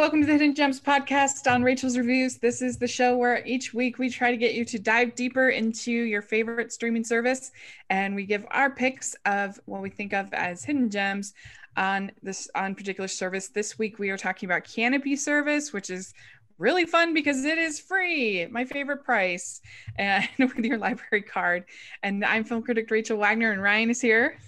welcome to the Hidden Gems podcast on Rachel's Reviews. This is the show where each week we try to get you to dive deeper into your favorite streaming service and we give our picks of what we think of as hidden gems on this on particular service. This week we are talking about Kanopy service, which is really fun because it is free, my favorite price, and with your library card. And I'm film critic Rachel Wagner, and Ryan is here.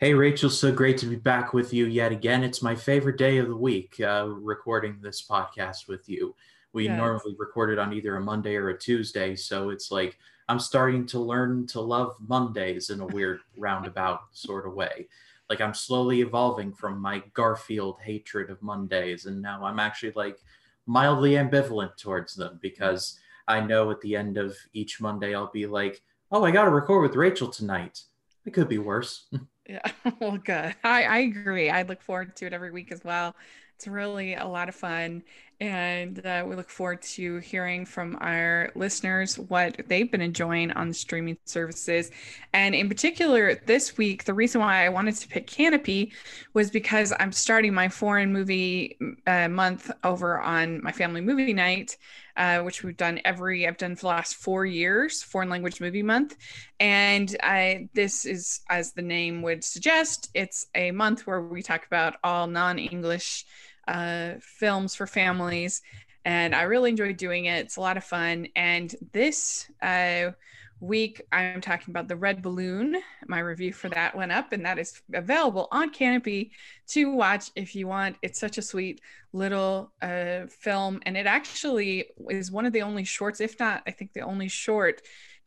Hey, Rachel, so great to be back with you yet again. It's my favorite day of the week uh, recording this podcast with you. We yes. normally record it on either a Monday or a Tuesday. So it's like I'm starting to learn to love Mondays in a weird roundabout sort of way. Like I'm slowly evolving from my Garfield hatred of Mondays. And now I'm actually like mildly ambivalent towards them because I know at the end of each Monday, I'll be like, oh, I got to record with Rachel tonight. It could be worse. Yeah, well, good. I, I agree. I look forward to it every week as well. It's really a lot of fun. And uh, we look forward to hearing from our listeners what they've been enjoying on the streaming services. And in particular, this week, the reason why I wanted to pick Kanopy was because I'm starting my foreign movie uh, month over on my family movie night. Uh, which we've done every I've done for the last four years, foreign language movie month, and I this is as the name would suggest, it's a month where we talk about all non-English uh, films for families. And I really enjoy doing it. It's a lot of fun. And this uh, week, I'm talking about The Red Balloon. My review for that went up, and that is available on Kanopy to watch if you want. It's such a sweet little uh, film. And it actually is one of the only shorts, if not, I think the only short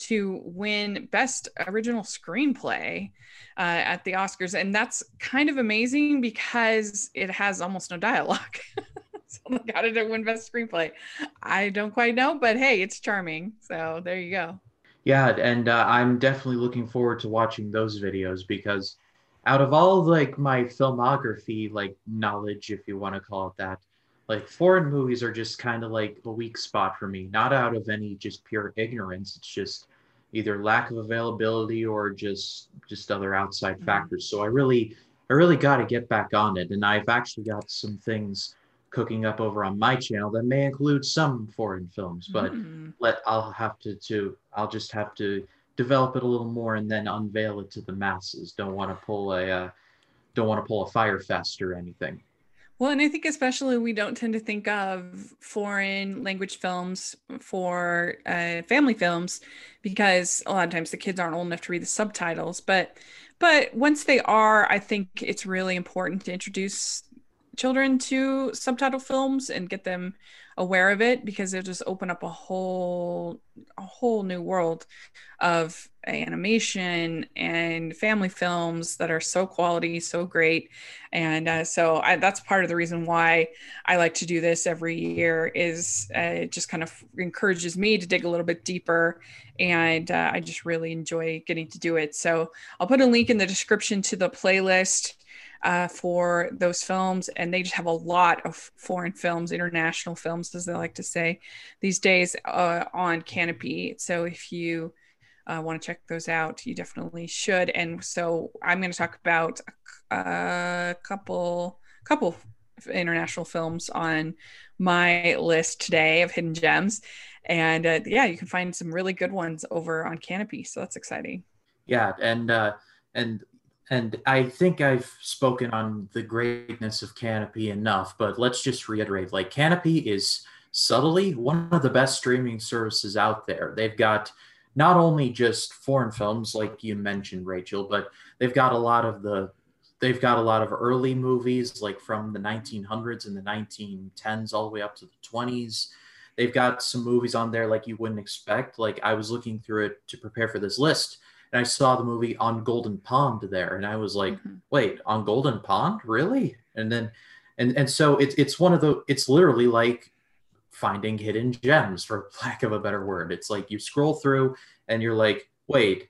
to win Best Original Screenplay uh, at the Oscars. And that's kind of amazing because it has almost no dialogue. so they got it win Best Screenplay. I don't quite know, but hey, it's charming. So there you go. Yeah, and uh, I'm definitely looking forward to watching those videos because out of all like my filmography, like knowledge, if you want to call it that, like foreign movies are just kind of like a weak spot for me not out of any just pure ignorance it's just either lack of availability or just just other outside mm-hmm. factors so i really i really got to get back on it and i've actually got some things cooking up over on my channel that may include some foreign films but mm-hmm. let i'll have to to i'll just have to develop it a little more and then unveil it to the masses don't want to pull a uh, don't want to pull a Fyre Fest or anything well, and I think especially we don't tend to think of foreign language films for uh, family films because a lot of times the kids aren't old enough to read the subtitles. But but once they are, I think it's really important to introduce children to subtitle films and get them aware of it because it'll just open up a whole a whole new world of animation and family films that are so quality so great. And uh, so I, that's part of the reason why i like to do this every year is uh, it just kind of encourages me to dig a little bit deeper and uh, i just really enjoy getting to do it. So i'll put a link in the description to the playlist uh, for those films, and they just have a lot of foreign films, international films, as they like to say these days, uh, on Kanopy. So if you uh, want to check those out, you definitely should. And so I'm going to talk about a couple couple international films on my list today of hidden gems. And uh, yeah, you can find some really good ones over on Kanopy. So that's exciting. Yeah, and uh, and and I think I've spoken on the greatness of Kanopy enough, but let's just reiterate like Kanopy is subtly one of the best streaming services out there. They've got not only just foreign films like you mentioned Rachel, but they've got a lot of the they've got a lot of early movies like from the 1900s and the 1910s all the way up to the 20s. They've got some movies on there like you wouldn't expect. Like I was looking through it to prepare for this list and I saw the movie on Golden Pond there, and I was like, mm-hmm. "Wait, on Golden Pond, really?" And then, and and so it's it's one of the it's literally like finding hidden gems, for lack of a better word. It's like you scroll through, and you're like, "Wait,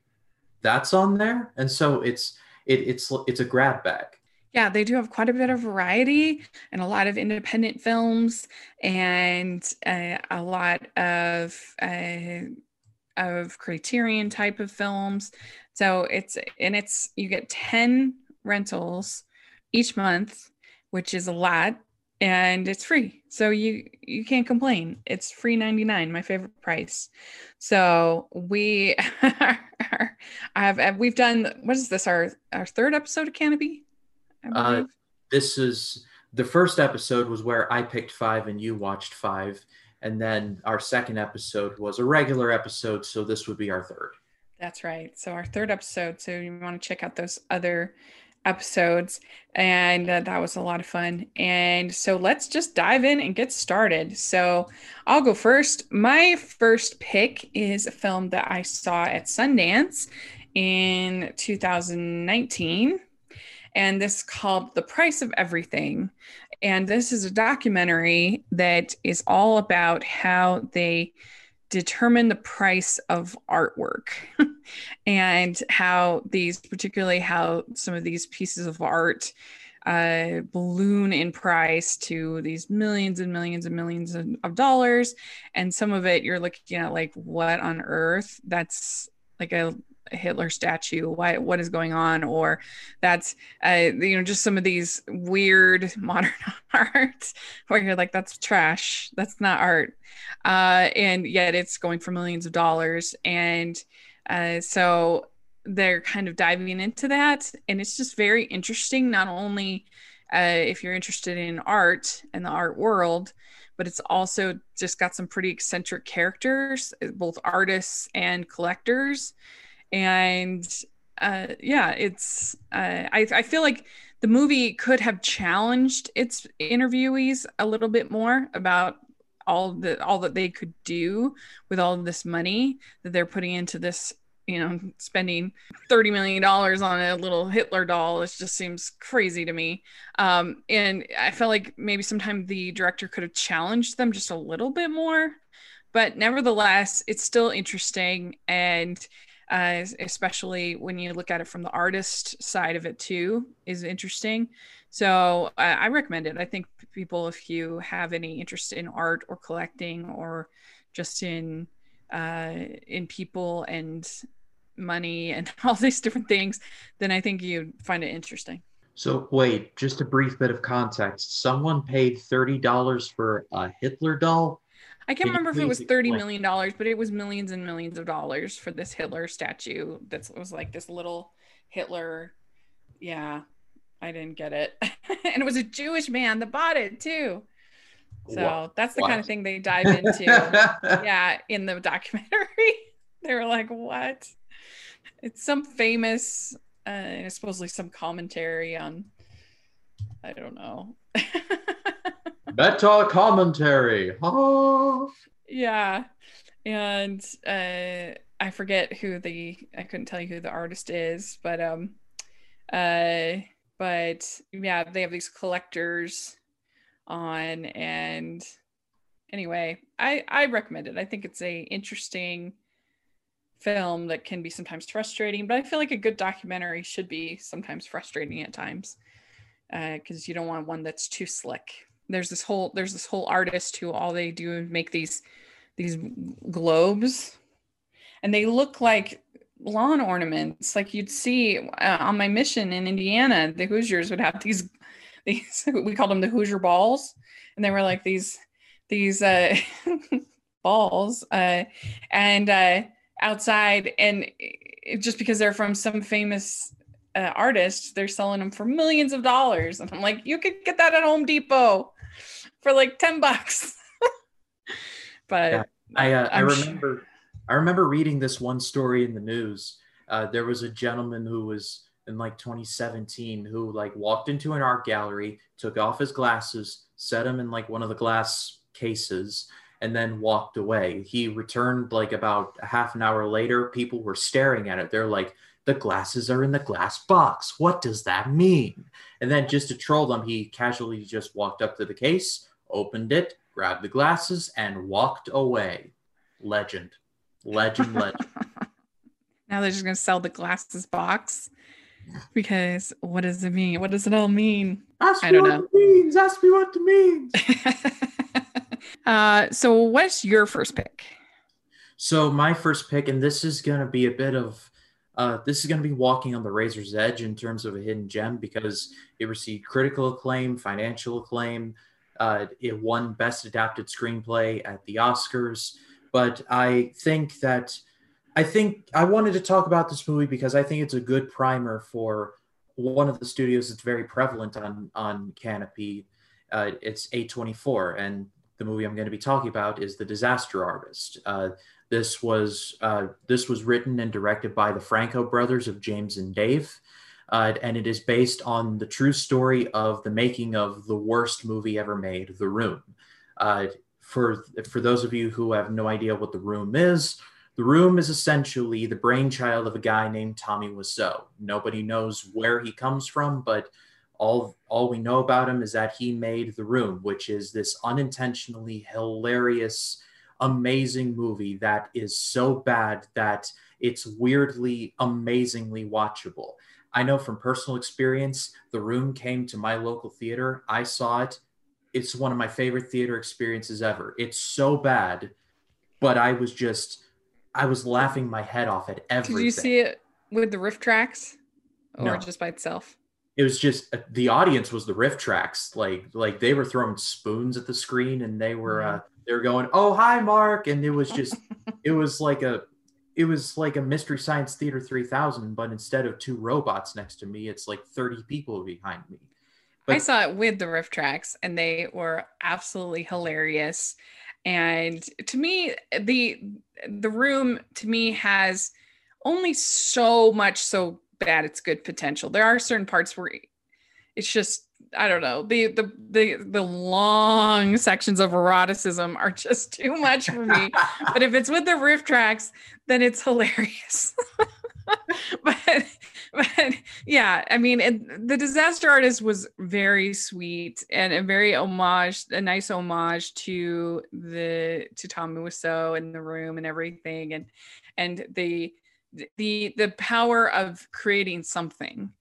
that's on there," and so it's it it's it's a grab bag. Yeah, they do have quite a bit of variety and a lot of independent films and uh, a lot of uh, of criterion type of films so it's and it's you get 10 rentals each month which is a lot and it's free. So you you can't complain. It's free 99, my favorite price. So we are, I have we've done what is this our our third episode of Kanopy? Uh, this is the first episode was where I picked 5 and you watched 5 and then our second episode was a regular episode so this would be our third. That's right. So our third episode. So you want to check out those other episodes and uh, that was a lot of fun and so let's just dive in and get started so i'll go first my first pick is a film that i saw at sundance in 2019 and this is called the price of everything and this is a documentary that is all about how they determine the price of artwork and how these particularly how some of these pieces of art uh, balloon in price to these millions and millions and millions of, of dollars. And some of it you're looking at like what on earth? That's like a Hitler statue. Why? What is going on? Or that's uh, you know just some of these weird modern art where you're like, that's trash. That's not art. Uh, and yet it's going for millions of dollars. And uh, so they're kind of diving into that, and it's just very interesting. Not only uh, if you're interested in art and the art world, but it's also just got some pretty eccentric characters, both artists and collectors and uh, yeah, it's uh, I, I feel like the movie could have challenged its interviewees a little bit more about all the all that they could do with all of this money that they're putting into this you know spending 30 million dollars on a little hitler doll. It just seems crazy to me. Um, and i felt like maybe sometime the director could have challenged them just a little bit more. But nevertheless it's still interesting. And uh, especially when you look at it from the artist side of it too, is interesting. So uh, I recommend it. I think people, if you have any interest in art or collecting or just in uh, in people and money and all these different things, then I think you'd find it interesting. So wait, just a brief bit of context. Someone paid thirty dollars for a Hitler doll. I can't remember if it was thirty million dollars, but it was millions and millions of dollars for this Hitler statue. That was like this little Hitler. Yeah, I didn't get it, and it was a Jewish man that bought it too. So what? that's the what? kind of thing they dive into. yeah, in the documentary, they were like, "What?" It's some famous, uh, and supposedly some commentary on. I don't know. Meta commentary. Yeah. And uh, I forget who the I couldn't tell you who the artist is, but um uh but yeah, they have these collectors on and anyway, I I recommend it. I think it's a interesting film that can be sometimes frustrating, but I feel like a good documentary should be sometimes frustrating at times because uh, you don't want one that's too slick there's this whole there's this whole artist who all they do is make these these globes. And they look like lawn ornaments. Like you'd see uh, on my mission in indiana the hoosiers would have these these we called them the hoosier balls. And they were like these these uh balls uh and uh outside. And it, just because they're from some famous uh, artist they're selling them for millions of dollars. And i'm like you could get that at home depot for like 10 bucks. but yeah, I uh, I remember sure. I remember reading this one story in the news. Uh, there was a gentleman who was in like 2017 who like walked into an art gallery, took off his glasses, set them in like one of the glass cases, and then walked away. He returned like about a half an hour later. People were staring at it. They're like, the glasses are in the glass box. What does that mean? And then just to troll them, he casually just walked up to the case, opened it, grabbed the glasses, and walked away. Legend. Legend, legend. now they're just going to sell the glasses box because what does it mean? What does it all mean? Ask I don't know. it means. Ask me what it means. uh, so, what's your first pick? So, my first pick, and this is going to be a bit of uh, this is going to be walking on the razor's edge in terms of a hidden gem because it received critical acclaim, financial acclaim, Uh, it won Best Adapted Screenplay at the Oscars. But I think that I think I wanted to talk about this movie because I think it's a good primer for one of the studios that's very prevalent on on Kanopy. Uh, it's A24, and the movie I'm going to be talking about is The Disaster Artist. Uh, this was uh, this was written and directed by the Franco brothers of James and Dave, uh, and it is based on the true story of the making of the worst movie ever made, The Room. Uh, for for those of you who have no idea what The Room is, The Room is essentially the brainchild of a guy named Tommy Wiseau. Nobody knows where he comes from, but all all we know about him is that he made The Room, which is this unintentionally hilarious amazing movie that is so bad that it's weirdly, amazingly watchable. I know from personal experience, The Room came to my local theater. I saw it. It's one of my favorite theater experiences ever. It's so bad, but I was just, I was laughing my head off at everything. Did you see it with the RiffTrax or No. just by itself? it was just uh, the audience was the RiffTrax like like they were throwing spoons at the screen and they were uh they were going oh hi mark and it was just it was like a it was like a mystery science theater 3000 but instead of two robots next to me it's like 30 people behind me I saw it with the RiffTrax and they were absolutely hilarious. And to me, the the room to me has only so much so bad it's good potential. There are certain parts where it's just I don't know. The the the the long sections of eroticism are just too much for me. but if it's with the RiffTrax, then it's hilarious. but but yeah, I mean, it, the disaster artist was very sweet and a very homage, a nice homage to the to Tom Wiseau and the room and everything, and and the the the power of creating something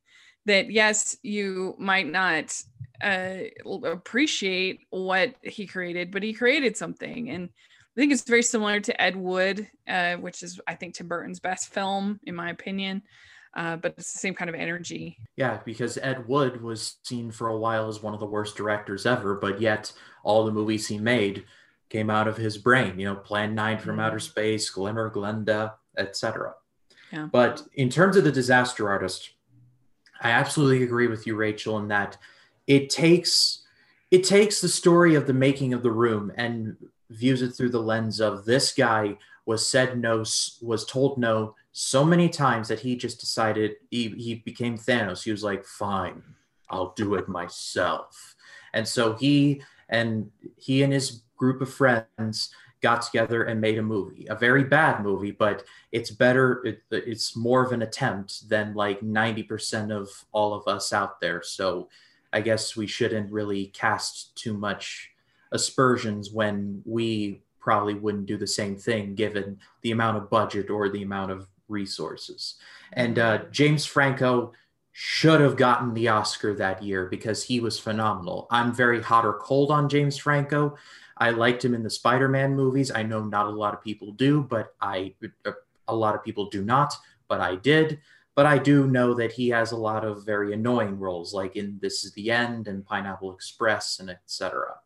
that yes, you might not uh, appreciate what he created, but he created something, and I think it's very similar to Ed Wood, uh, which is I think Tim Burton's best film in my opinion. Uh, but it's the same kind of energy. yeah because ed wood was seen for a while as one of the worst directors ever but yet all the movies he made came out of his brain you know plan 9 from Mhm. outer space Glen or Glenda etc Yeah. but in terms of the disaster artist i absolutely agree with you rachel in that it takes it takes the story of the making of the room and views it through the lens of this guy was said no was told no so many times that he just decided he, he became thanos. He was like fine i'll do it myself. And so he and he and his group of friends got together and made a movie a very bad movie but it's better it, it's more of an attempt than like 90% of all of us out there. So i guess we shouldn't really cast too much aspersions when we probably wouldn't do the same thing given the amount of budget or the amount of resources. And uh, james franco should have gotten the oscar that year because he was phenomenal. I'm very hot or cold on james franco i liked him in the spider-man movies i know not a lot of people do but i uh, a lot of people do not but i did but I do know that he has a lot of very annoying roles, like in This Is the End and Pineapple Express and etc.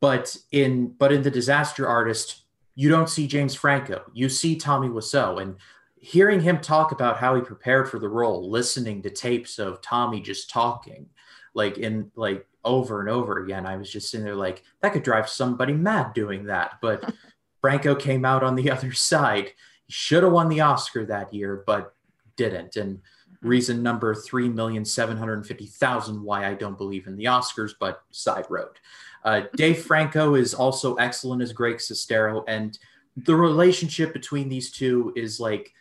But in but in The Disaster Artist, you don't see James Franco. You see Tommy Wiseau, and hearing him talk about how he prepared for the role, listening to tapes of Tommy just talking, like in like over and over again, I was just sitting there like that could drive somebody mad doing that. But Franco came out on the other side. He should have won the Oscar that year, but didn't. And reason number 3,750,000 why I don't believe in the Oscars, but side road. Uh, Dave Franco is also excellent as Greg Sestero, and the relationship between these two is like,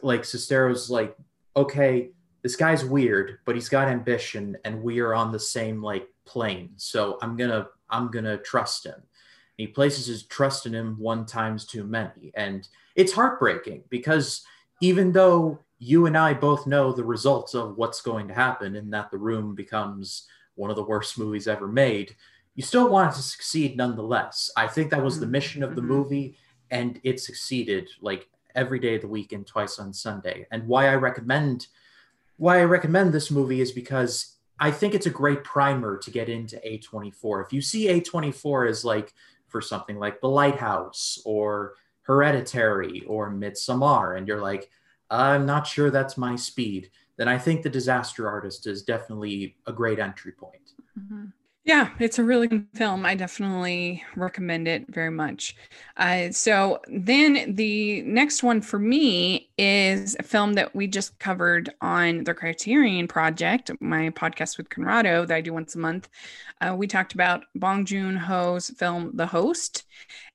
like Sestero's like, okay, this guy's weird, but he's got ambition, and we are on the same like plane. So I'm gonna, I'm gonna trust him. He places his trust in him one times too many, and it's heartbreaking because even though you and I both know the results of what's going to happen and that the room becomes one of the worst movies ever made, you still want it to succeed nonetheless. I think that was the mission of the Mhm. movie, and it succeeded like every day of the week and twice on Sunday. And why I recommend why I recommend this movie is because I think it's a great primer to get into A24. If you see A24 as like for something like The Lighthouse or Hereditary or Midsommar, and you're like, I'm not sure that's my speed, then I think The Disaster Artist is definitely a great entry point. Mm-hmm. Yeah, it's a really good film. I definitely recommend it very much. Uh, so then the next one for me is a film that we just covered on the Criterion Project, my podcast with Conrado that I do once a month. Uh, we talked about Bong Joon Ho's film The Host,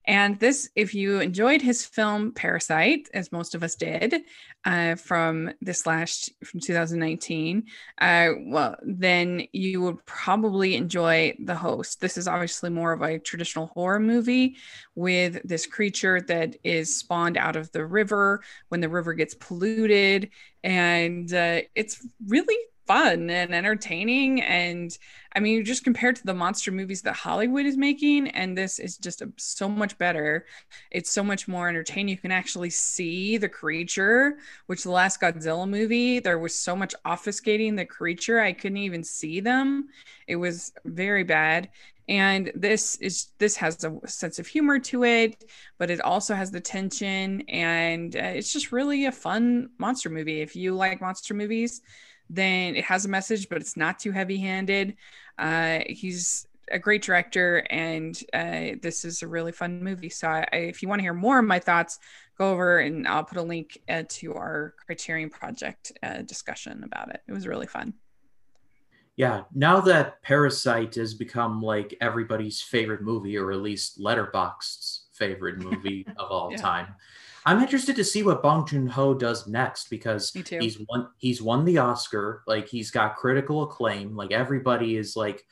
and this, if you enjoyed his film Parasite, as most of us did, uh, from this last from 2019, uh, well, then you would probably enjoy The Host. This is obviously more of a traditional horror movie with this creature that is spawned out of the river when the river gets polluted, and uh, it's really fun and entertaining. And i mean just compared to the monster movies that hollywood is making and this is just a, so much better. It's so much more entertaining. You can actually see the creature which the last godzilla movie there was so much obfuscating the creature i couldn't even see them. It was very bad. And this is this has a sense of humor to it but it also has the tension and uh, it's just really a fun monster movie. If you like monster movies then it has a message, but it's not too heavy handed. Uh, he's a great director, and uh, this is a really fun movie. So, I, I, if you want to hear more of my thoughts, go over and I'll put a link uh, to our Criterion Project uh, discussion about it. It was really fun. Yeah, now that Parasite has become like everybody's favorite movie, or at least Letterboxd's favorite movie of all yeah. time, I'm interested to see what Bong Joon Ho does next because he's won he's won the Oscar, like he's got critical acclaim, like everybody is like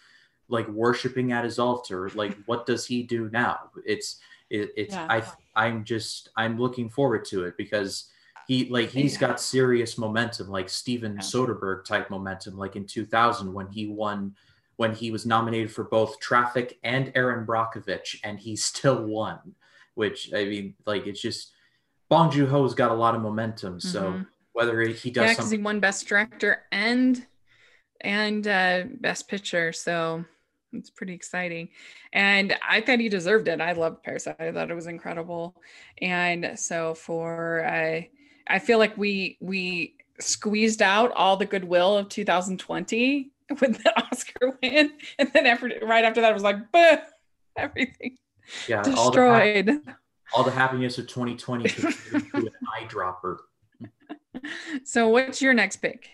like worshiping at his altar. Like what does he do now? It's it, it's yeah. I I'm just I'm looking forward to it because he like he's yeah. got serious momentum, like Steven yeah. Soderbergh type momentum, like in 2000 when he won when he was nominated for both Traffic and Erin Brockovich, and he still won. Which I mean, like it's just Bong Joon Ho's got a lot of momentum. So mm-hmm. whether he does, yeah, because he won Best Director and and uh, Best Picture, so it's pretty exciting. And I thought he deserved it. I loved Parasite. I thought it was incredible. And so for uh, I feel like we we squeezed out all the goodwill of 2020 with the Oscar win, and then after right after that, it was like, everything yeah, destroyed all the happiness of 2020 to an eyedropper. So, what's your next pick?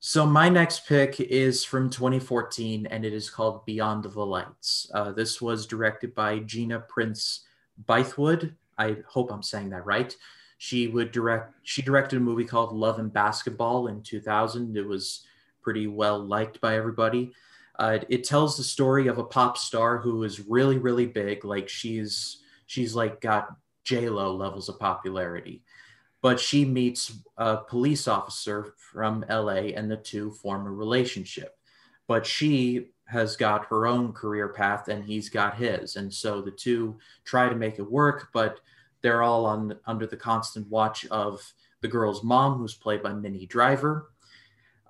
So, my next pick is from 2014 and it is called Beyond the Lights. Uh, this was directed by Gina Prince Bythewood. I hope I'm saying that right. She would direct. She directed a movie called Love and Basketball in 2000. It was pretty well liked by everybody. Uh, it tells the story of a pop star who is really, really big. Like she's she's like got J Lo levels of popularity. But she meets a police officer from LA, and the two form a relationship. But she has got her own career path, and he's got his, and so the two try to make it work. But they're all on under the constant watch of the girl's mom, who's played by Minnie Driver.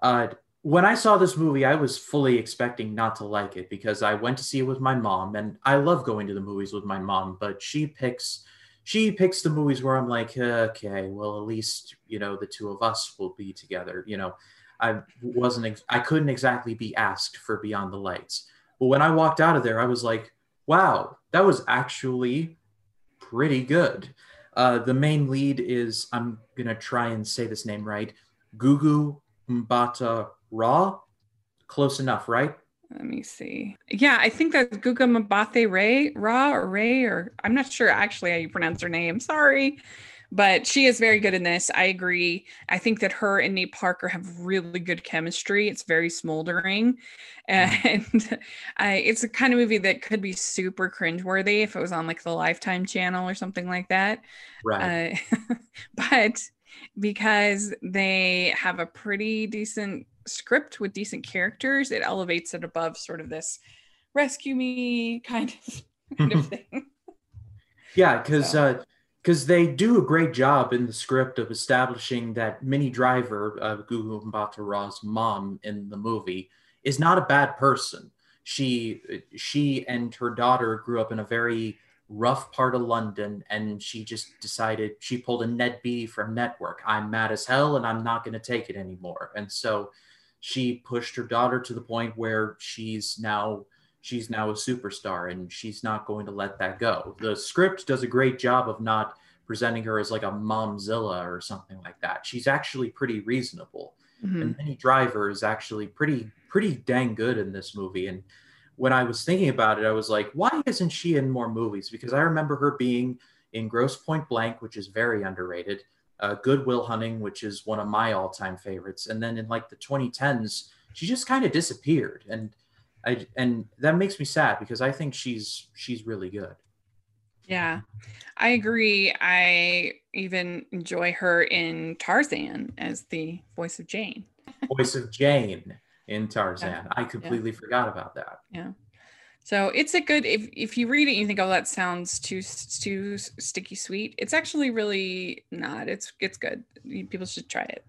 Uh, when I saw this movie, I was fully expecting not to like it because I went to see it with my mom, and I love going to the movies with my mom. But she picks, she picks the movies where I'm like, okay, well, at least you know the two of us will be together. You know, I wasn't, I couldn't exactly be asked for Beyond the Lights. But when I walked out of there, I was like, wow, that was actually pretty good. Uh, the main lead is I'm gonna try and say this name right, Gugu Mbatha Raw? Close enough, right? Let me see. Yeah, I think that's Guga Mbathe Ray, Ra or Ray, or I'm not sure actually how you pronounce her name. Sorry. But she is very good in this. I agree. I think that her and Nate Parker have really good chemistry. It's very smoldering. Mm-hmm. And uh, it's a kind of movie that could be super cringeworthy if it was on like the Lifetime channel or something like that. Right. Uh, but because they have a pretty decent script with decent characters, it elevates it above sort of this rescue me kind of kind of thing. Yeah, because so. because uh, they do a great job in the script of establishing that Minnie Driver, uh, Gugu Mbatha-Raw's mom in the movie, is not a bad person. She she and her daughter grew up in a very rough part of London, and she just decided she pulled a Ned B from Network. I'm mad as hell, and I'm not going to take it anymore. And so she pushed her daughter to the point where she's now she's now a superstar, and she's not going to let that go. The script does a great job of not presenting her as like a momzilla or something like that. She's actually pretty reasonable. Mm-hmm. And Minnie Driver is actually pretty pretty dang good in this movie. And when I was thinking about it, I was like, why isn't she in more movies? Because I remember her being in Grosse Pointe Blank, which is very underrated, uh, Good Will Hunting, which is one of my all time favorites. And then in like the 2010s, she just kind of disappeared. And I, and that makes me sad because I think she's she's really good. Yeah, I agree. I even enjoy her in Tarzan as the voice of Jane. voice of Jane in Tarzan. Yeah. I completely yeah. forgot about that. Yeah. So it's a good if if you read it you think oh that sounds too too sticky sweet. It's actually really not. It's it's good. People should try it.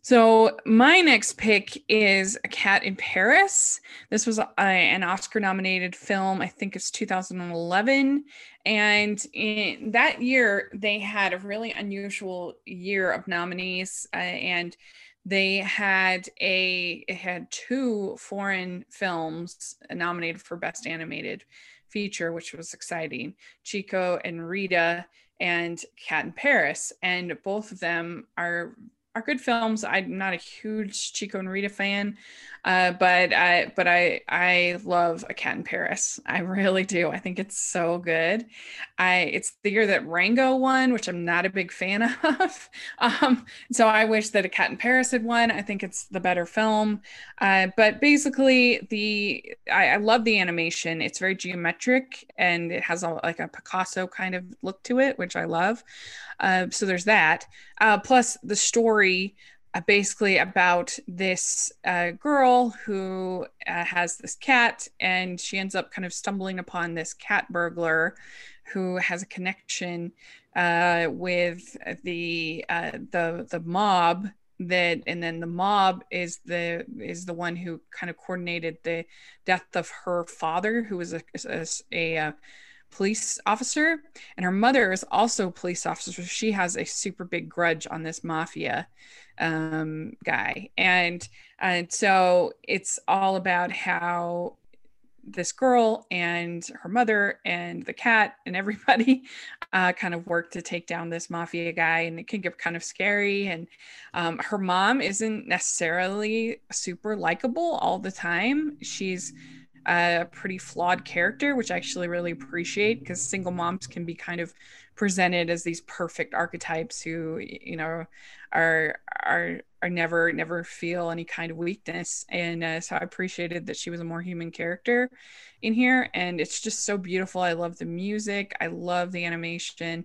So my next pick is A Cat in Paris. This was a, an Oscar-nominated film. I think it's 2011, and in that year they had a really unusual year of nominees, uh, and they had a it had two foreign films nominated for Best Animated Feature, which was exciting. Chico and Rita and Cat in Paris, and both of them are are good films. I'm not a huge Chico and Rita fan, uh, but I but I I love A Cat in Paris. I really do. I think it's so good. I it's the year that Rango won, which I'm not a big fan of. um, so I wish that A Cat in Paris had won. I think it's the better film. Uh, but basically, the I, I love the animation. It's very geometric and it has a, like a Picasso kind of look to it, which I love. Uh, so there's that. Uh, plus the story uh, basically about this uh, girl who uh, has this cat and she ends up kind of stumbling upon this cat burglar who has a connection uh, with the the the mob that and then the mob is the is the one who kind of coordinated the death of her father who was a, a, a police officer, and her mother is also a police officer. So she has a super big grudge on this mafia um, guy, and and so it's all about how this girl and her mother and the cat and everybody uh, kind of work to take down this mafia guy and it can get kind of scary and um, her mom isn't necessarily super likable all the time she's a pretty flawed character, which I actually really appreciate because single moms can be kind of presented as these perfect archetypes who, you know, are are are never never feel any kind of weakness. And uh, so I appreciated that she was a more human character in here, and it's just so beautiful. I love the music. I love the animation.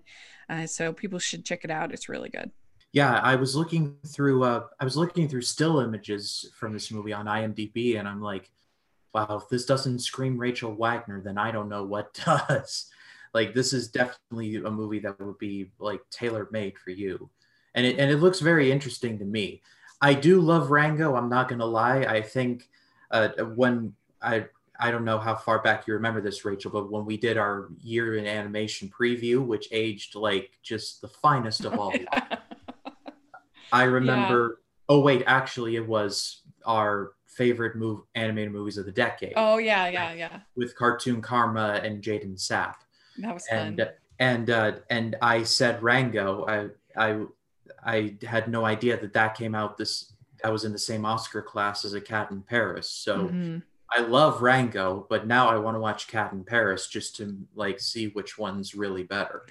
Uh, so people should check it out. It's really good. Yeah, I was looking through. Uh, I was looking through still images from this movie on IMDb, and I'm like, wow, if this doesn't scream Rachel Wagner, then I don't know what does. like this is definitely a movie that would be like tailor made for you. And it and it looks very interesting to me. I do love Rango, I'm not gonna lie. I think uh, when I I don't know how far back you remember this, Rachel, but when we did our year in animation preview, which aged like just the finest of all, I remember. Yeah. Oh wait, actually, it was our favorite move animated movies of the decade. Oh yeah, yeah, yeah. With Cartoon Karma and Jaden Sapp. That was and, fun. And uh, and I said Rango. I I I had no idea that that came out this. I was in the same Oscar class as a Cat in Paris. So mm-hmm. I love Rango, but now I want to watch Cat in Paris just to like see which one's really better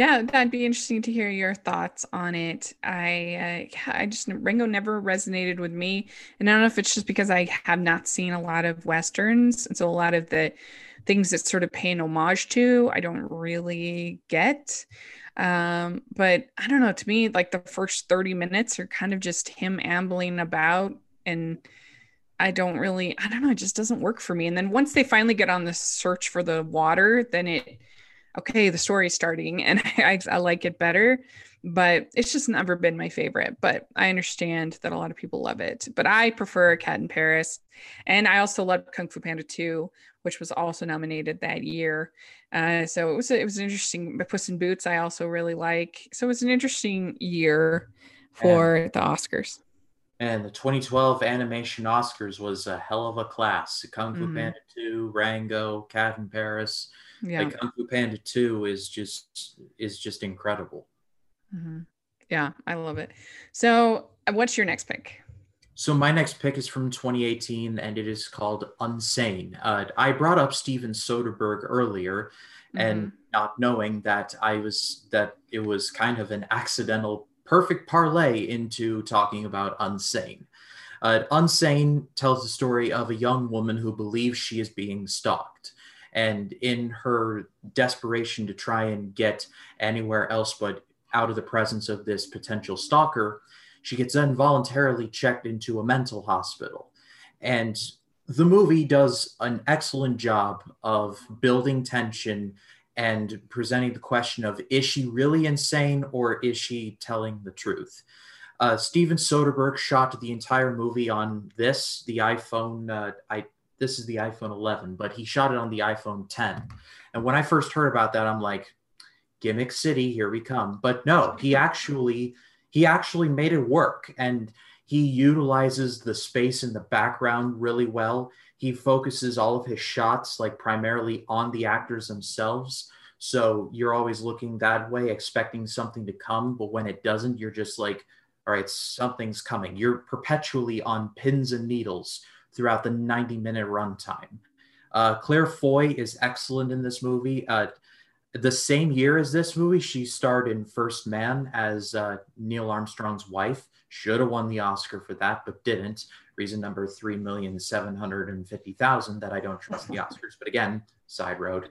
yeah that'd be interesting to hear your thoughts on it. I uh, i just rango never resonated with me and i don't know if it's just because i have not seen a lot of westerns and so a lot of the things that sort of pay an homage to i don't really get. Um but i don't know to me like the first 30 minutes are kind of just him ambling about and i don't really i don't know it just doesn't work for me. And then once they finally get on the search for the water then it okay, the story's starting and I, I like it better, but it's just never been my favorite. But I understand that a lot of people love it. But I prefer Cat in Paris. And I also love Kung Fu Panda 2, which was also nominated that year. Uh, so it was it was an interesting. Puss in Boots I also really like. So it was an interesting year for and, the Oscars. And the 2012 animation Oscars was a hell of a class. Kung Fu mm-hmm. Panda 2, Rango, Cat in Paris yeah. like Kung Fu Panda 2 is just is just incredible. Mm-hmm. Yeah, I love it. So, uh, what's your next pick? So my next pick is from 2018, and it is called Unsane. Uh, I brought up Steven Soderbergh earlier, mm-hmm. and not knowing that I was that it was kind of an accidental perfect parlay into talking about Unsane. Uh, Unsane tells the story of a young woman who believes she is being stalked. And in her desperation to try and get anywhere else but out of the presence of this potential stalker, she gets involuntarily checked into a mental hospital. And the movie does an excellent job of building tension and presenting the question of is she really insane or is she telling the truth? Uh, Steven Soderbergh shot the entire movie on this, the iPhone. Uh, I this is the iPhone 11, but he shot it on the iPhone 10. And when I first heard about that, I'm like, gimmick city, here we come. But no, he actually he actually made it work and he utilizes the space in the background really well. He focuses all of his shots like primarily on the actors themselves. So you're always looking that way, expecting something to come. But when it doesn't, you're just like, all right, something's coming. You're perpetually on pins and needles throughout the 90 minute runtime. Uh, Claire Foy is excellent in this movie. Uh, the same year as this movie, she starred in First Man as uh, Neil Armstrong's wife. Should have won the Oscar for that, but didn't. Reason number three million seven hundred and fifty thousand that I don't trust the Oscars. But again, side road.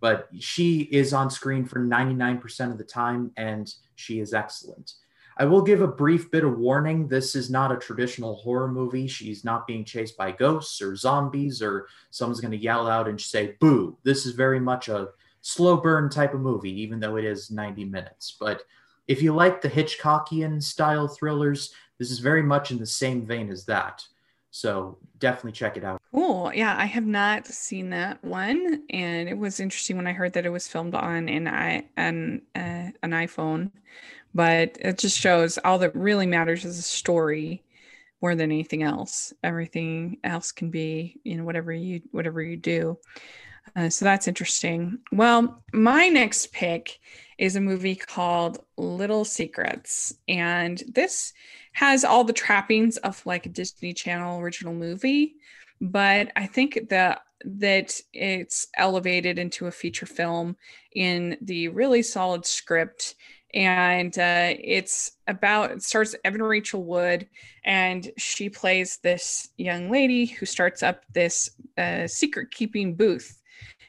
But she is on screen for ninety nine percent of the time, and she is excellent. I will give a brief bit of warning. This is not a traditional horror movie. She's not being chased by ghosts or zombies, or someone's going to yell out and say, boo. This is very much a slow burn type of movie, even though it is 90 minutes. But if you like the Hitchcockian style thrillers, this is very much in the same vein as that. So definitely check it out. Cool. Yeah, I have not seen that one, and it was interesting when I heard that it was filmed on an an uh, an iPhone, but it just shows all that really matters is a story more than anything else. Everything else can be you know whatever you whatever you do. Uh, so that's interesting. Well my next pick is a movie called little secrets and this has all the trappings of like a disney channel original movie but i think that that it's elevated into a feature film in the really solid script and uh, it's about it starts evan rachel wood and she plays this young lady who starts up this uh, secret keeping booth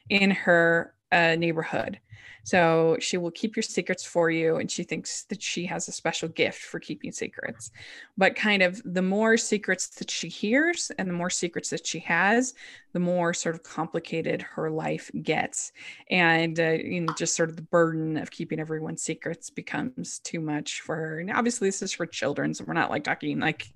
in her uh, neighborhood so she will keep your secrets for you. And she thinks that she has a special gift for keeping secrets. But kind of the more secrets that she hears and the more secrets that she has, the more sort of complicated her life gets. And, uh, you know, just sort of the burden of keeping everyone's secrets becomes too much for her. And obviously, this is for children. So we're not like talking like,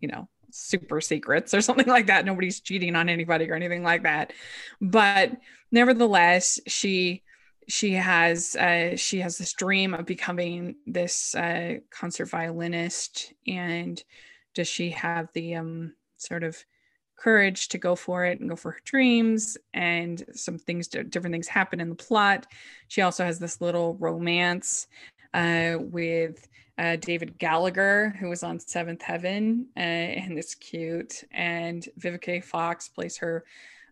you know, super secrets or something like that. Nobody's cheating on anybody or anything like that. But nevertheless, she she has uh, she has this dream of becoming this uh, concert violinist and does she have the um, sort of courage to go for it and go for her dreams and some things different things happen in the plot she also has this little romance uh, with uh, David Gallagher, who was on Seventh Heaven, uh, and it's cute. And Vivica Fox plays her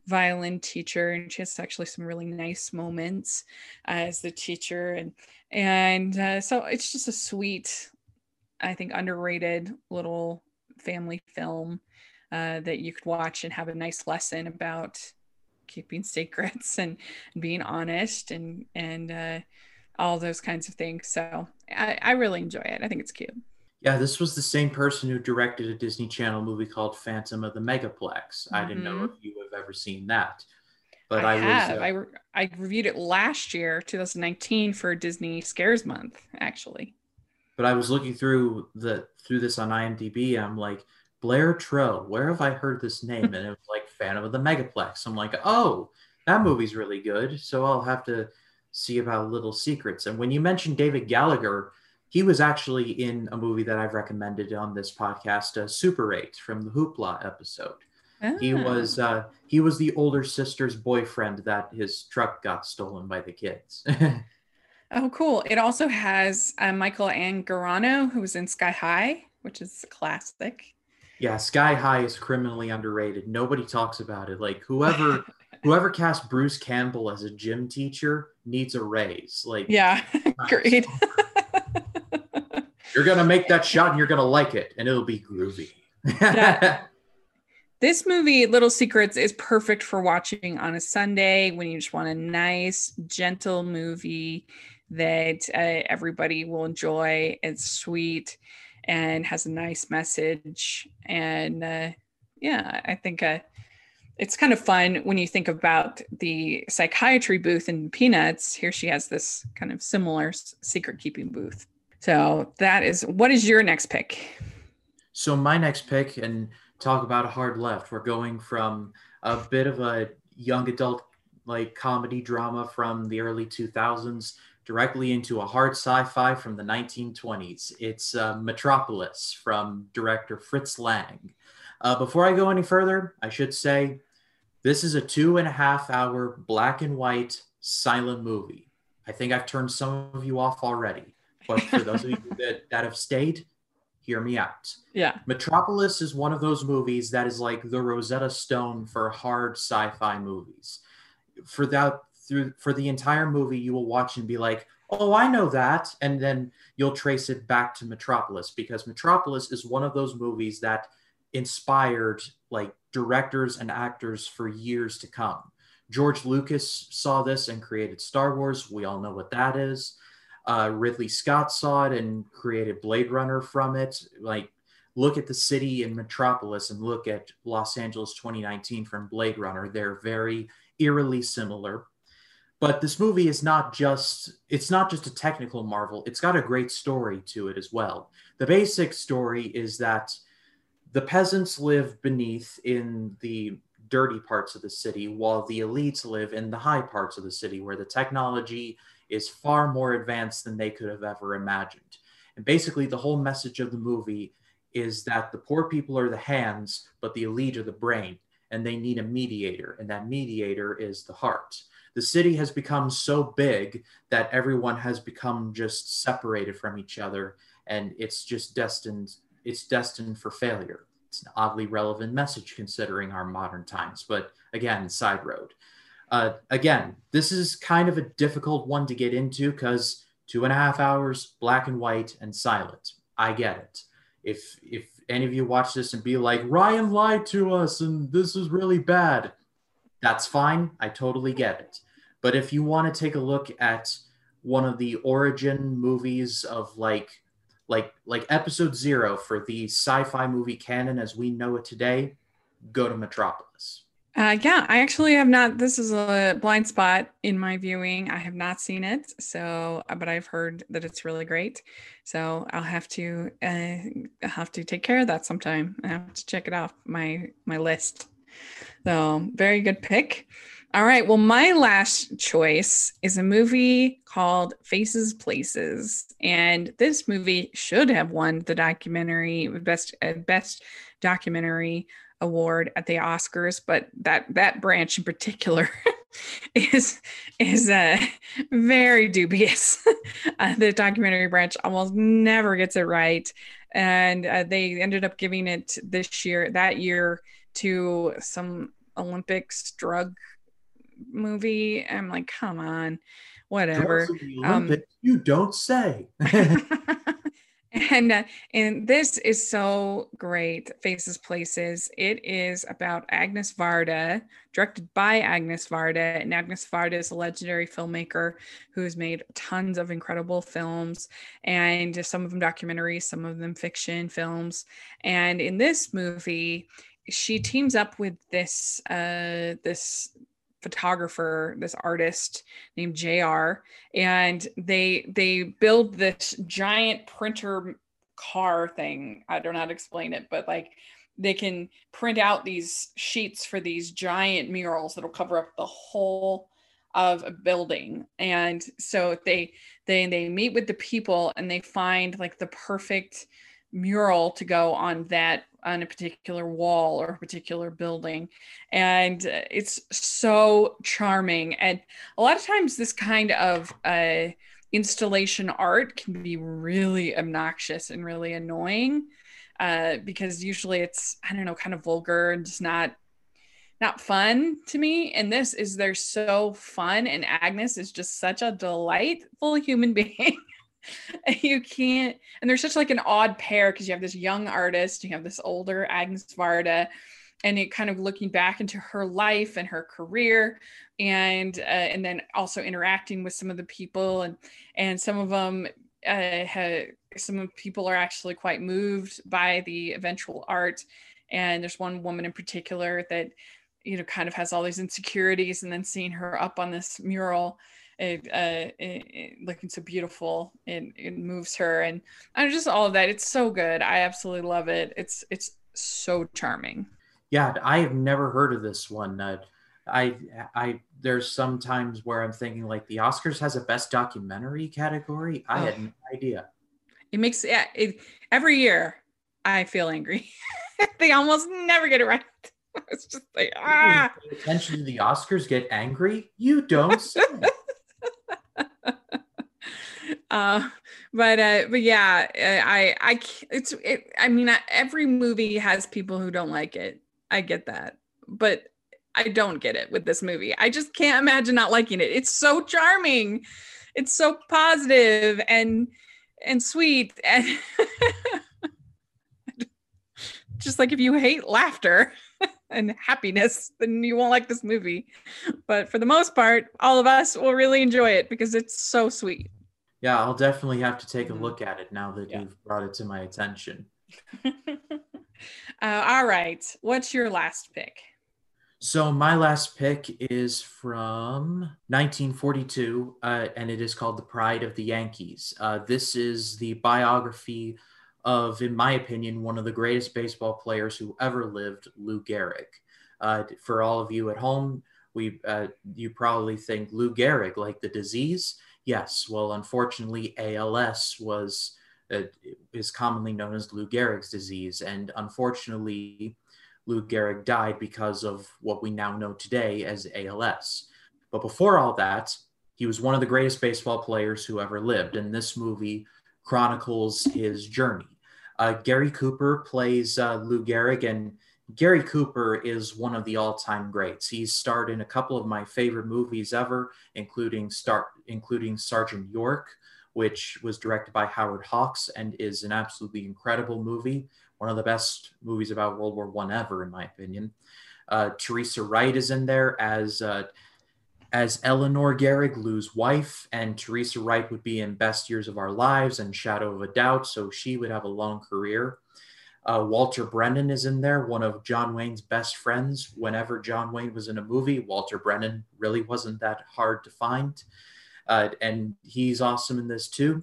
violin teacher and she has actually some really nice moments uh, as the teacher and and uh, so it's just a sweet i think underrated little family film uh, that you could watch and have a nice lesson about keeping secrets and, and being honest and and uh, all those kinds of things. So I, I really enjoy it. I think it's cute yeah, this was the same person who directed a Disney Channel movie called Phantom of the Megaplex. Mm-hmm. I didn't know mm-hmm. if you have ever seen that. But I, I, have. was uh, I, re- I reviewed it last year, 2019, for Disney Scares Month, actually. but I was looking through the through this on IMDb. I'm like Blair Treu. Where have I heard this name? And it was like Phantom of the Megaplex. I'm like, oh, that movie's really good. So I'll have to see about Little Secrets. And when you mentioned David Gallagher, he was actually in a movie that I've recommended on this podcast, uh, Super 8 from the Hoopla episode. He Ah. was uh, he was the older sister's boyfriend that his truck got stolen by the kids. Oh, cool. It also has uh, Michael Angarano, who was in Sky High, which is classic. yeah, Sky High is criminally underrated. Nobody talks about it. Like whoever whoever cast Bruce Campbell as a gym teacher needs a raise. Like Yeah, great. You're gonna make that shot and you're gonna like it, and it'll be groovy. This movie, Little Secrets, is perfect for watching on a Sunday when you just want a nice, gentle movie that uh, everybody will enjoy. It's sweet and has a nice message. And uh, yeah, I think uh, it's kind of fun when you think about the psychiatry booth in Peanuts. Here she has this kind of similar secret keeping booth. So that is what is your next pick? So my next pick and talk about a hard left. We're going from a bit of a young adult like comedy drama from the early 2000s directly into a hard sci-fi from the 1920s. It's uh, Metropolis from director Fritz Lang. Uh, before I go any further, I should say this is a two and a half hour black and white silent movie. I think I've turned some of you off already, but for those of you that, that have stayed, hear me out. Yeah. Metropolis is one of those movies that is like the Rosetta Stone for hard sci-fi movies. For that through for the entire movie, you will watch and be like, "Oh, I know that," and then you'll trace it back to Metropolis because Metropolis is one of those movies that inspired like directors and actors for years to come. George Lucas saw this and created Star Wars. We all know what that is. Uh, Ridley Scott saw it and created Blade Runner from it. Like look at the city in Metropolis and look at Los Angeles 2019 from Blade Runner. They're very eerily similar. But this movie is not just it's not just a technical marvel. It's got a great story to it as well. The basic story is that the peasants live beneath in the dirty parts of the city while the elites live in the high parts of the city where the technology is far more advanced than they could have ever imagined. And basically the whole message of the movie is that the poor people are the hands, but the elite are the brain, and they need a mediator, and that mediator is the heart. The city has become so big that everyone has become just separated from each other, and it's just destined. It's destined for failure. It's an oddly relevant message considering our modern times, but again, side road. Uh, again, this is kind of a difficult one to get into because two and a half hours, black and white, and silent. I get it if if any of you watch this and be like Ryan lied to us and this is really bad, that's fine. I totally get it. But if you want to take a look at one of the origin movies of like like like episode 0 for the sci-fi movie canon as we know it today, go to Metropolis. Uh, yeah, I actually have not. This is a blind spot in my viewing. I have not seen it, so uh, but I've heard that it's really great. So I'll have to uh, have to take care of that sometime. I have to check it off my my list. So very good pick. All right. Well, my last choice is a movie called Faces Places, and this movie should have won the documentary best uh, best documentary award at the Oscars, but that that branch in particular is is uh, very dubious. uh, the documentary branch almost never gets it right, and uh, they ended up giving it this year that year to some Olympics drug movie. I'm like, come on, whatever. Um, you don't say. and uh, and this is so great faces places. It is about agnes varda directed by agnes varda and agnes varda is a legendary filmmaker who has made tons of incredible films and some of them documentaries some of them fiction films. And in this movie she teams up with this uh this photographer, this artist named JR, and they they build this giant printer car thing. I don't know how to explain it, but like they can print out these sheets for these giant murals that'll cover up the whole of a building and so they they they meet with the people and they find like the perfect mural to go on that on a particular wall or a particular building. And it's so charming. And a lot of times this kind of uh, installation art can be really obnoxious and really annoying uh, because usually it's i don't know kind of vulgar and just not not fun to me. And this is they're so fun. And agnes is just such a delightful human being you can't and they're such like an odd pair because you have this young artist you have this older agnes varda and it kind of looking back into her life and her career and uh, and then also interacting with some of the people and and some of them uh, have, some of people are actually quite moved by the eventual art. And there's one woman in particular that you know kind of has all these insecurities and then seeing her up on this mural it, uh, it, it, looking so beautiful it, it moves her and I just all of that it's so good i absolutely love it it's it's so charming. Yeah i have never heard of this one uh, i i there's some times where i'm thinking like the oscars has a best documentary category? I oh. had no idea. It makes yeah it, every year i feel angry. They almost never get it right it's just like ah. attention to the oscars get angry? You don't uh, but uh, but yeah, I I it's it, I mean every movie has people who don't like it. I get that, but I don't get it with this movie. I just can't imagine not liking it. It's so charming, it's so positive and and sweet and just like if you hate laughter and happiness, then you won't like this movie. But for the most part, all of us will really enjoy it because it's so sweet. Yeah, I'll definitely have to take a mm-hmm. look at it now that yeah. you've brought it to my attention. uh, all right. What's your last pick? So, my last pick is from 1942, uh, and it is called The Pride of the Yankees. Uh, this is the biography of, in my opinion, one of the greatest baseball players who ever lived, Lou Gehrig. Uh, for all of you at home, we uh, you probably think Lou Gehrig, like the disease. Yes, well, unfortunately, ALS was uh, is commonly known as Lou Gehrig's disease, and unfortunately, Lou Gehrig died because of what we now know today as ALS. But before all that, he was one of the greatest baseball players who ever lived, and this movie chronicles his journey. Uh, Gary Cooper plays uh, Lou Gehrig, and Gary Cooper is one of the all-time greats. He's starred in a couple of my favorite movies ever, including start including Sergeant York, which was directed by Howard Hawks and is an absolutely incredible movie, one of the best movies about World War One ever, in my opinion. Uh, Teresa Wright is in there as uh, as Eleanor Gehrig, Lou's wife, and Teresa Wright would be in Best Years of Our Lives and Shadow of a Doubt, so she would have a long career. Uh, Walter Brennan is in there, one of John Wayne's best friends. Whenever John Wayne was in a movie, Walter Brennan really wasn't that hard to find. Uh, and he's awesome in this too.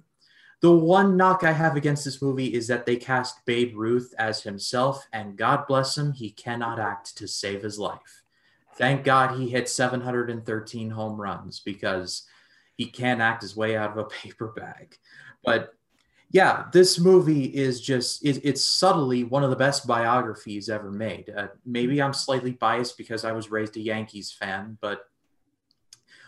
The one knock I have against this movie is that they cast Babe Ruth as himself, and God bless him, he cannot act to save his life. Thank God he hit 713 home runs because he can't act his way out of a paper bag. But yeah, this movie is just it, it's subtly one of the best biographies ever made. Uh, maybe I'm slightly biased because I was raised a Yankees fan, but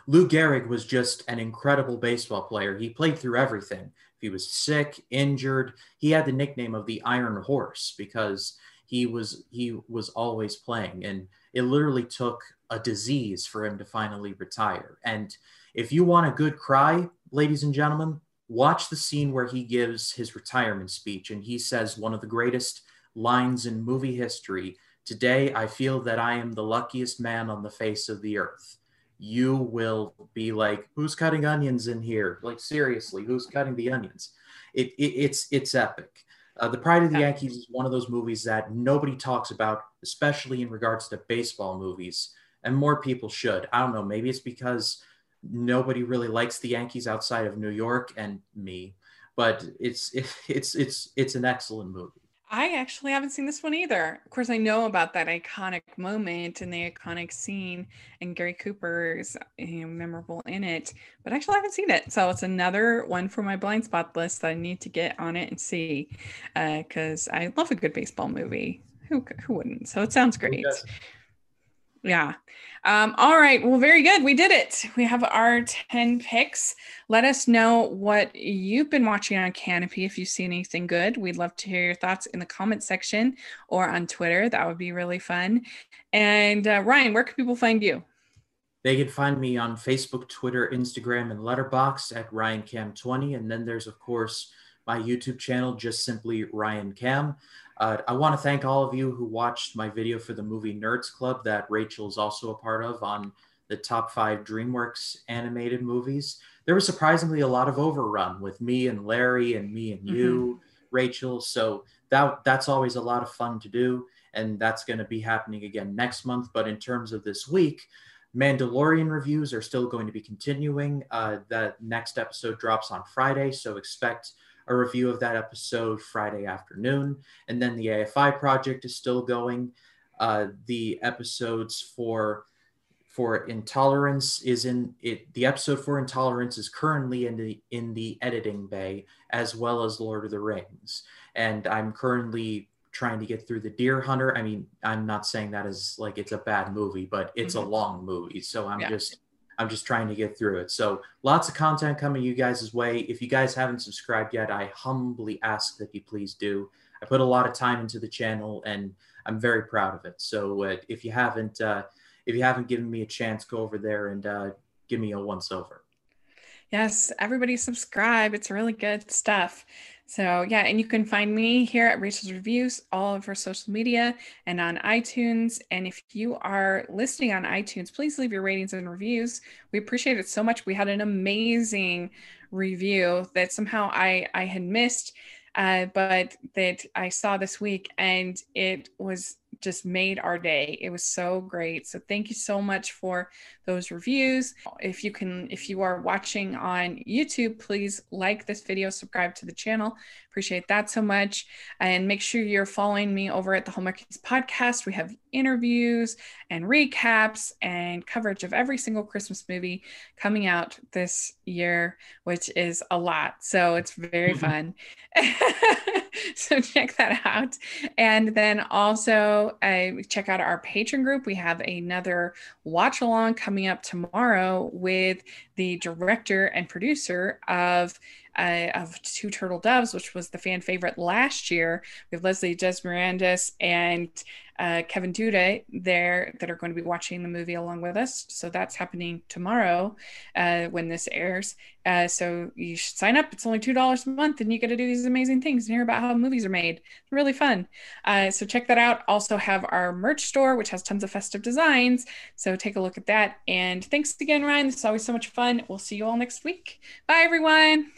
Lou Gehrig was just an incredible baseball player. He played through everything. If he was sick, injured, he had the nickname of the Iron Horse because he was he was always playing and it literally took a disease for him to finally retire. And if you want a good cry, ladies and gentlemen, watch the scene where he gives his retirement speech and he says one of the greatest lines in movie history Today, I feel that I am the luckiest man on the face of the earth. You will be like, who's cutting onions in here? Like, seriously, who's cutting the onions? It, it it's it's epic. Uh, the Pride of the Yankees is one of those movies that nobody talks about, especially in regards to baseball movies. and more people should. I don't know, maybe it's because nobody really likes the Yankees outside of New York and me, but it's it's it's it's an excellent movie. I actually haven't seen this one either. Of course, I know about that iconic moment and the iconic scene, and Gary Cooper is you know, memorable in it, but I actually, I haven't seen it. So it's another one for my blind spot list that I need to get on it and see because uh, I love a good baseball movie. Who, who wouldn't? So it sounds great. Yeah. Um, all right. Well, very good. We did it. We have our 10 picks. Let us know what you've been watching on Kanopy. If you see anything good, we'd love to hear your thoughts in the comment section or on Twitter. That would be really fun. And uh, Ryan, where can people find you? They can find me on Facebook, Twitter, Instagram, and Letterboxd at RyanCam20. And then there's, of course, my YouTube channel, just simply Ryan Cam. Uh, I want to thank all of you who watched my video for the movie Nerds Club that Rachel is also a part of on the top five DreamWorks animated movies. There was surprisingly a lot of overrun with me and Larry and me and you, mm-hmm. Rachel. So that that's always a lot of fun to do, and that's going to be happening again next month. But in terms of this week, Mandalorian reviews are still going to be continuing. Uh, that next episode drops on Friday, so expect a review of that episode Friday afternoon. And then the AFI project is still going. Uh, the episodes for for intolerance is in it the episode for intolerance is currently in the in the editing bay as well as lord of the rings and i'm currently trying to get through the deer hunter i mean i'm not saying that as like it's a bad movie but it's mm-hmm. a long movie so i'm yeah. just I'm just trying to get through it. So lots of content coming you guys' way. If you guys haven't subscribed yet, I humbly ask that you please do. I put a lot of time into the channel and I'm very proud of it. So uh, if you haven't, uh, if you haven't given me a chance, go over there and uh, give me a once over. Yes, everybody subscribe. It's really good stuff. So, yeah, and you can find me here at Rachel's Reviews, all our social media and on iTunes. And if you are listening on iTunes, please leave your ratings and reviews. We appreciate it so much. We had an amazing review that somehow I, I had missed, uh, but that I saw this week, and it was just made our day. It was so great. So thank you so much for those reviews. If you can, if you are watching on YouTube, please like this video, subscribe to the channel. Appreciate that so much. And make sure you're following me over at the Hallmarkies podcast. We have interviews and recaps and coverage of every single Christmas movie coming out this year, which is a lot. So it's very fun. so check that out. And then also uh, check out our patron group. We have another watch along coming up tomorrow with the director and producer of uh, of Two Turtle Doves, which was the fan favorite last year. We have Leslie Desmirandis and uh, Kevin Duda there that are going to be watching the movie along with us. So that's happening tomorrow uh, when this airs. Uh, so you should sign up. It's only $2 a month and you get to do these amazing things and hear about how movies are made. Really fun. Uh, so check that out. Also have our merch store, which has tons of festive designs. So take a look at that. And thanks again, Ryan. This is always so much fun. We'll see you all next week. Bye, everyone.